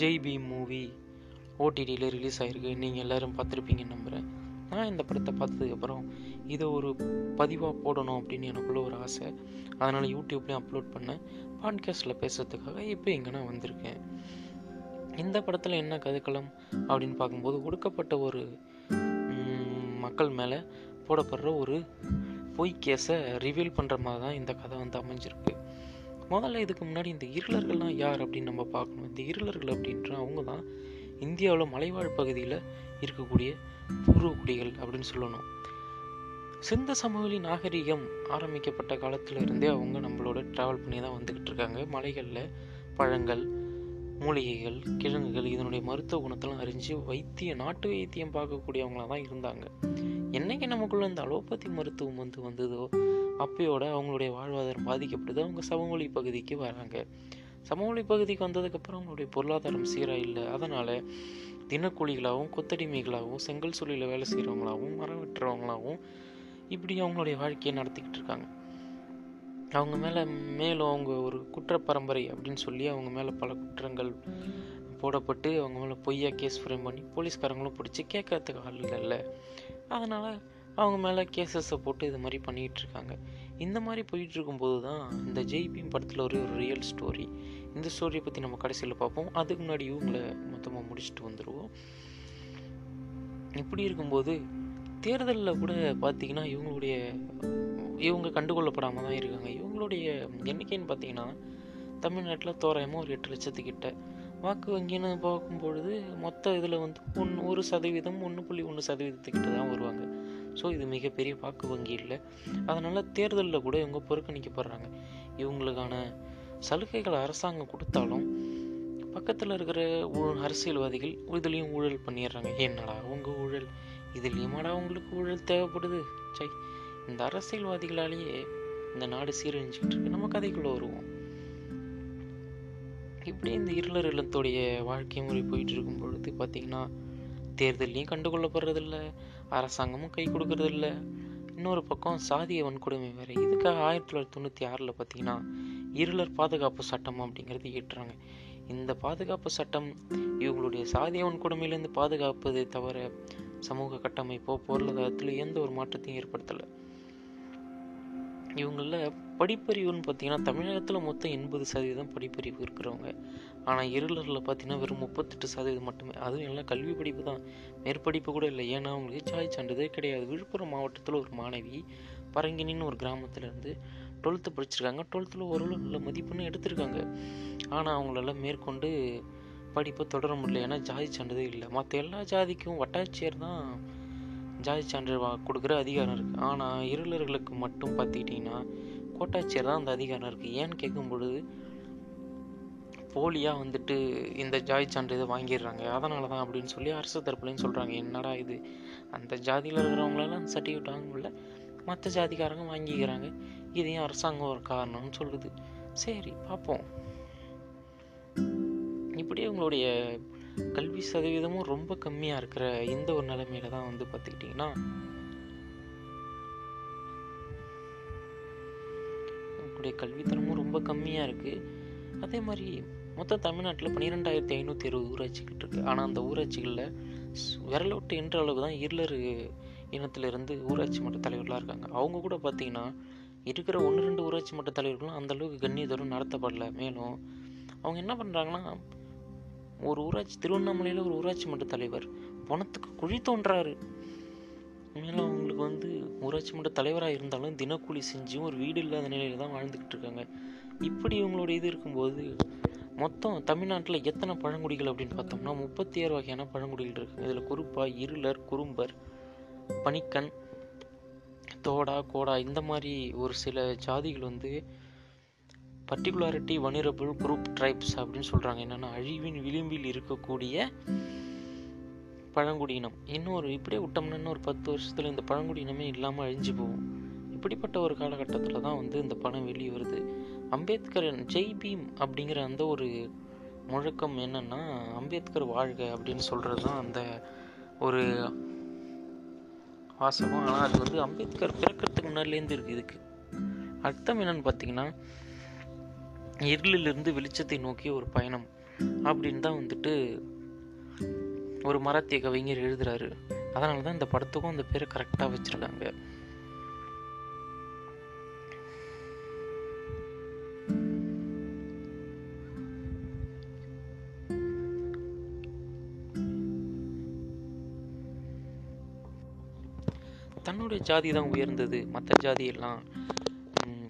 Jai Bhim movie ஓடிடியில் release ஆகிருக்கு நீங்கள் எல்லோரும் பார்த்துருப்பீங்கன்னு நம்புகிறேன் நான் இந்த படத்தை பார்த்ததுக்கப்புறம் இதை ஒரு பதிவாக போடணும் அப்படின்னு எனக்குள்ளே ஒரு ஆசை. அதனால் யூடியூப்லேயும் அப்லோட் பண்ணேன். பாட்காஸ்ட்டில் பேசுகிறதுக்காக இப்போ இங்கே நான் வந்திருக்கேன். இந்த படத்தில் என்ன கதைக்களம் அப்படின்னு பார்க்கும்போது ஒடுக்கப்பட்ட ஒரு மக்கள் மேலே போடப்படுற ஒரு பொய் கேஸை ரிவீல் பண்ணுற மாதிரி தான் இந்த கதை வந்து அமைஞ்சிருக்கு. முதல்ல இதுக்கு முன்னாடி இந்த இருளர்கள்லாம் யார் அப்படின்னு நம்ம பார்க்கணும். இந்த இருளர்கள் அப்படின்ற அவங்க தான் இந்தியாவில் மலைவாழ் பகுதியில் இருக்கக்கூடிய பூர்வக்குடிகள் அப்படின்னு சொல்லணும். சிந்த சமவெளி நாகரிகம் ஆரம்பிக்கப்பட்ட காலத்தில் இருந்தே அவங்க நம்மளோட ட்ராவல் பண்ணி தான் வந்துக்கிட்டு இருக்காங்க. மலைகளில் பழங்கள் மூலிகைகள் கிழங்குகள் இதனுடைய மருத்துவ குணத்தெல்லாம் அறிஞ்சு வைத்திய நாட்டு வைத்தியம் பார்க்கக்கூடியவங்களாக தான் இருந்தாங்க. என்னைக்கு நமக்குள்ள இந்த அலோபதி மருத்துவம் வந்து வந்ததோ அப்பையோட அவங்களுடைய வாழ்வாதாரம் பாதிக்கப்படுது. அவங்க சமவெளி பகுதிக்கு வராங்க. சமவெளி பகுதிக்கு வந்ததுக்கப்புறம் அவங்களுடைய பொருளாதாரம் சீராக இல்லை அதனால் தினக்கூலிகளாகவும் கொத்தடிமைகளாகவும் செங்கல் சூழலில் வேலை செய்கிறவங்களாகவும் மரம் வெட்டுறவங்களாகவும் இப்படி அவங்களுடைய வாழ்க்கையை நடத்திக்கிட்டு இருக்காங்க. அவங்க மேலே மேலும் அவங்க ஒரு குற்ற பரம்பரை அப்படின்னு சொல்லி அவங்க மேலே பல குற்றங்கள் போடப்பட்டு அவங்க மேலே பொய்யா கேஸ் ஃப்ரேம் பண்ணி போலீஸ்காரங்களும் பிடிச்சி கேட்கறதுக்கு ஆள் இல்லைல்ல. அதனால் அவங்க மேலே கேசஸை போட்டு இது மாதிரி பண்ணிகிட்ருக்காங்க இந்த மாதிரி போயிட்டுருக்கும்போது தான் இந்த ஜெய்பீம் படத்தில் ஒரு ரியல் ஸ்டோரி இந்த ஸ்டோரியை பற்றி நம்ம கடைசியில் பார்ப்போம். அதுக்கு முன்னாடி இவங்களை மொத்தமாக முடிச்சுட்டு வந்துடுவோம் இப்படி இருக்கும்போது தேர்தலில் கூட பார்த்தீங்கன்னா இவங்களுடைய இவங்க கண்டுகொள்ளப்படாமல் தான் இருக்காங்க. இவங்களுடைய எண்ணிக்கைன்னு பார்த்தீங்கன்னா தமிழ்நாட்டில் தோராயமாக ஒரு எட்டு லட்சத்துக்கிட்ட. வாக்கு வங்கின்னு பார்க்கும்பொழுது மொத்த இதில் வந்து ஒன்று ஒரு சதவீதம் ஒன்று புள்ளி ஒன்று சதவீதத்துக்கிட்ட தான் வருவாங்க. ஸோ இது மிகப்பெரிய வாக்கு வங்கி இல்லை. அதனால் தேர்தலில் கூட இவங்க புறக்கணிக்கப்படுறாங்க. இவங்களுக்கான சலுகைகளை அரசாங்கம் கொடுத்தாலும் பக்கத்தில் இருக்கிற அரசியல்வாதிகள் இதுலேயும் ஊழல் பண்ணிடுறாங்க. என்னடா அவங்க ஊழல்? இதுலேயுமாடா உங்களுக்கு ஊழல் தேவைப்படுது? சை இந்த அரசியல்வாதிகளாலேயே இந்த நாடு சீரழிஞ்சிக்கிட்டு இருக்கு. நம்ம கதைக்குள்ளே வருவோம். இப்படி இந்த இருளர் இல்லத்தோடைய வாழ்க்கை முறை போயிட்டு இருக்கும் பொழுது பார்த்தீங்கன்னா தேர்தலையும் கண்டுகொள்ளப்படுறதில்ல அரசாங்கமும் கை கொடுக்கறதில்ல. இன்னொரு பக்கம் சாதிய வன்கொடுமை வேறு. இதுக்காக ஆயிரத்தி தொள்ளாயிரத்தி தொண்ணூற்றி ஆறில் பார்த்தீங்கன்னா இருளர் பாதுகாப்பு சட்டம் அப்படிங்கிறது இயற்றுறாங்க இந்த பாதுகாப்பு சட்டம் இவங்களுடைய சாதியவன் கொடுமையிலேருந்து பாதுகாப்பதை தவிர சமூக கட்டமைப்போ பொருளாதாரத்தில் எந்த ஒரு மாற்றத்தையும் ஏற்படுத்தலை. இவங்களில் படிப்பறிவுன்னு பார்த்தீங்கன்னா தமிழகத்தில் மொத்தம் எண்பது சதவீதம் படிப்பறிவு இருக்கிறவங்க. ஆனால் இருளரில் பார்த்தீங்கன்னா வெறும் முப்பத்தெட்டு சதவீதம் மட்டுமே. அதுவும் எல்லாம் கல்வி படிப்பு தான். மேற்படிப்பு கூட இல்லை. ஏன்னா அவங்களுக்கு சாய் சான்றிதழ் கிடையாது. விழுப்புரம் மாவட்டத்தில் ஒரு மாணவி பரங்கினின்னு ஒரு கிராமத்திலேருந்து டுவெல்த்து படிச்சிருக்காங்க. டுவெல்த்தில் ஓரளவு நல்ல மதிப்பெண்ணு எடுத்திருக்காங்க. ஆனால் அவங்களால மேற்கொண்டு படிப்பை தொடர முடியல. ஏன்னா ஜாதி சான்றிதழ் இல்லை. மற்ற எல்லா ஜாதிக்கும் வட்டாட்சியர் தான் ஜாதி சான்றிதழ் கொடுக்குற அதிகாரம் இருக்குது ஆனால் இருளர்களுக்கு மட்டும் பார்த்துக்கிட்டிங்கன்னா கோட்டாட்சியர் தான் அந்த அதிகாரம் இருக்குது ஏன்னு கேட்கும்பொழுது போலியாக வந்துட்டு இந்த ஜாதி சான்றிதழ் வாங்கிடுறாங்க. அதனால தான் அப்படின்னு சொல்லி அரசு தரப்புலையும் சொல்கிறாங்க என்னடா இது? அந்த ஜாதியில் இருக்கிறவங்களெல்லாம் அந்த சர்டிஃபிகேட் வாங்க முடியல. மற்ற ஜாதிக்காரங்க வாங்கிக்கிறாங்க. இதையும் அரசாங்கம் ஒரு காரணம்னு சொல்லுது. சரி பார்ப்போம். இப்படியே உங்களுடைய கல்வி சதவீதமும் ரொம்ப கம்மியாக இருக்கிற இந்த ஒரு நிலைமையில தான் வந்து பார்த்துக்கிட்டிங்கன்னா உங்களுடைய கல்வித்தரமும் ரொம்ப கம்மியாக இருக்குது அதே மாதிரி மொத்தம் தமிழ்நாட்டில் பன்னிரெண்டாயிரத்தி ஐநூற்றி இருபது ஊராட்சிகள் இருக்குது ஆனால் அந்த ஊராட்சிகளில் விரலோட்டு என்ற அளவுக்கு தான் இருளர் இனத்திலிருந்து ஊராட்சி மன்ற தலைவர்களாக இருக்காங்க. அவங்க கூட பார்த்தீங்கன்னா இருக்கிற ஒன்று ரெண்டு ஊராட்சி மன்ற தலைவர்களும் அந்தளவுக்கு கண்ணியதரம் நடத்தப்படல. மேலும் அவங்க என்ன பண்ணுறாங்கன்னா ஒரு ஊராட்சி திருவண்ணாமலையில் ஒரு ஊராட்சி மன்ற தலைவர் பணத்துக்கு குழி தோன்றாரு. மேலும் அவங்களுக்கு வந்து ஊராட்சி மன்ற தலைவராக இருந்தாலும் தினக்கூலி செஞ்சும் ஒரு வீடு இல்லாத நிலையில் தான் வாழ்ந்துக்கிட்டு இருக்காங்க. இப்படி இவங்களோட இது இருக்கும்போது மொத்தம் தமிழ்நாட்டில் எத்தனை பழங்குடிகள் அப்படின்னு பார்த்தோம்னா முப்பத்தி ஆறு வகையான பழங்குடிகள் இருக்குது இதில் குறிப்பா இருளர் குறும்பர் பனிக்கன் தோடா கோடா இந்த மாதிரி ஒரு சில ஜாதிகள் வந்து பர்டிகுலாரிட்டி வனிரபிள் குரூப் ட்ரைப்ஸ் அப்படின்னு சொல்கிறாங்க என்னென்னா அழிவின் விளிம்பில் இருக்கக்கூடிய பழங்குடியினம் இன்னொரு இப்படியே விட்டோம்னா ஒரு பத்து வருஷத்தில் இந்த பழங்குடியினமே இல்லாமல் அழிஞ்சு போகும். இப்படிப்பட்ட ஒரு காலகட்டத்தில் தான் வந்து இந்த படம் வெளியே வருது. அம்பேத்கர் ஜெய் பீம் அப்படிங்கிற அந்த ஒரு முழக்கம் என்னென்னா அம்பேத்கர் வாழ்க அப்படின்னு சொல்கிறது தான் அந்த ஒரு வாசகம். ஆனால் அது வந்து அம்பேத்கர் பிறக்கிறதுக்கு முன்னாடிலேருந்து இருக்குது இதுக்கு. அர்த்தம் என்னன்னு பார்த்தீங்கன்னா இருளிலிருந்து வெளிச்சத்தை நோக்கிய ஒரு பயணம் அப்படின்னு தான் வந்துட்டு ஒரு மராத்திய கவிஞர் எழுதுறாரு. அதனால தான் இந்த படத்துக்கும் அந்த பேரை கரெக்டாக வச்சுருக்காங்க. தன்னுடைய ஜாதி தான் உயர்ந்தது. மற்ற ஜாதியெல்லாம்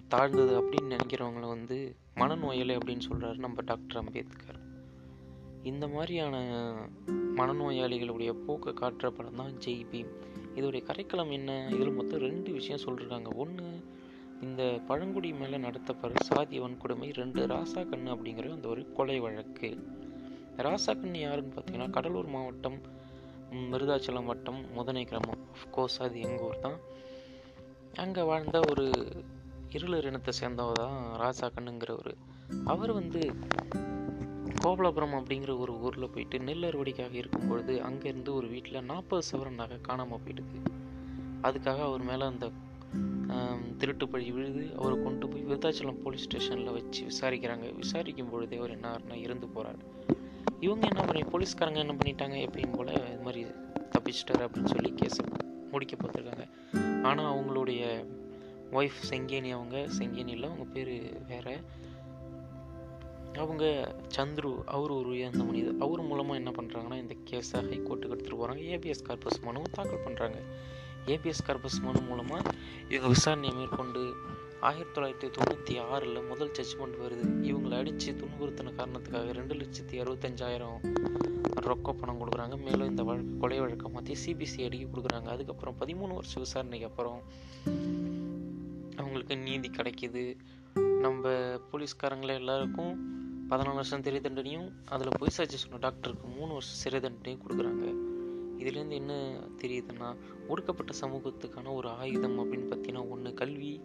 தாழ்ந்தது அப்படின்னு நினைக்கிறவங்கள வந்து மனநோயாளி அப்படின்னு சொல்கிறாரு நம்ம டாக்டர் அம்பேத்கர். இந்த மாதிரியான மனநோயாளிகளுடைய போக்கை காட்டுற படம் தான் ஜெய் பீம். இதோடைய கரைக்களம் என்ன? இதில் மொத்தம் ரெண்டு விஷயம் சொல்லியிருக்காங்க ஒன்று இந்த பழங்குடி மேலே நடத்தப்படுற சாதிய வன்கொடுமை ரெண்டு ராசா கண்ணு அப்படிங்கிற அந்த ஒரு கொலை வழக்கு. ராசா கண்ணு யாருன்னு பார்த்தீங்கன்னா கடலூர் மாவட்டம் விருதாச்சலம் வட்டம் முதனை கிராமம். அஃப்கோர்ஸ் அது எங்கள் ஊர் தான். அங்கே வாழ்ந்த ஒரு இருளர் இனத்தை சேர்ந்தவர் தான் ராசா கண்ணுங்கிறவர். அவர் வந்து கோபலாபுரம் அப்படிங்கிற ஒரு ஊரில் போயிட்டு நெல் அறுவடைக்காக இருக்கும் பொழுது அங்கேருந்து ஒரு வீட்டில் நாற்பது சவரன் நகை காணாமல் போயிடுது. அதுக்காக அவர் மேலே அந்த திருட்டு பழி விழுது. அவரை கொண்டு போய் விருத்தாச்சலம் போலீஸ் ஸ்டேஷனில் வச்சு விசாரிக்கிறாங்க. விசாரிக்கும் பொழுதே அவர் என்ன ஆறுனா இறந்து போகிறார் இவங்க என்ன பண்ணி போலீஸ்காரங்க என்ன பண்ணிட்டாங்க எப்பயும் போல் இது மாதிரி தப்பிச்சிட்டாரு அப்படின்னு சொல்லி கேஸை முடிக்க பார்த்துருக்காங்க ஆனால் அவங்களுடைய ஒய்ஃப் செங்கேனி அவங்க செங்கேனியில் அவங்க பேர் வேற. அவங்க சந்துரு அவர் ஒரு உயர்ந்த மனிதர் அவர் மூலமாக என்ன பண்ணுறாங்கன்னா இந்த கேஸை ஹைகோர்ட்டுக்கு எடுத்துகிட்டு போகிறாங்க ஏபிஎஸ் கார்பஸ் மனுவும் தாக்கல் பண்ணுறாங்க ஏபிஎஸ் கார்பஸ் மனு மூலமாக இவங்க விசாரணையை மேற்கொண்டு ஆயிரத்தி தொள்ளாயிரத்தி தொண்ணூற்றி ஆறில் முதல் ஜட்ஜ்மெண்ட் வருது. இவங்களை அடித்து துன்புறுத்தின காரணத்துக்காக ரெண்டு லட்சத்தி அறுபத்தஞ்சாயிரம் ரொக்க பணம் கொடுக்குறாங்க. மேலும் இந்த வழக்கு கொலை வழக்கை மாற்றி சிபிசிஐடிக்கு கொடுக்குறாங்க. அதுக்கப்புறம் பதிமூணு வருஷம் விசாரணைக்கு அப்புறம் அவங்களுக்கு நீதி கிடைக்கிது. நம்ம போலீஸ்காரங்கள எல்லாருக்கும் பதினாலு வருஷம் சிறை தண்டனையும் அதில் பொய் சாட்சி சொன்ன டாக்டருக்கு மூணு வருஷம் சிறை தண்டனையும் கொடுக்குறாங்க. இதுலேருந்து என்ன தெரியுதுன்னா ஒடுக்கப்பட்ட சமூகத்துக்கான ஒரு ஆயுதம் அப்படின்னு பார்த்தீங்கன்னா ஒன்று கல்வி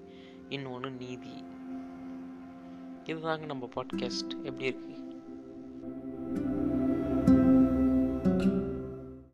இன்னொன்று நீதி. இதுதாங்க நம்ம பாட்காஸ்ட் எப்படி இருக்குது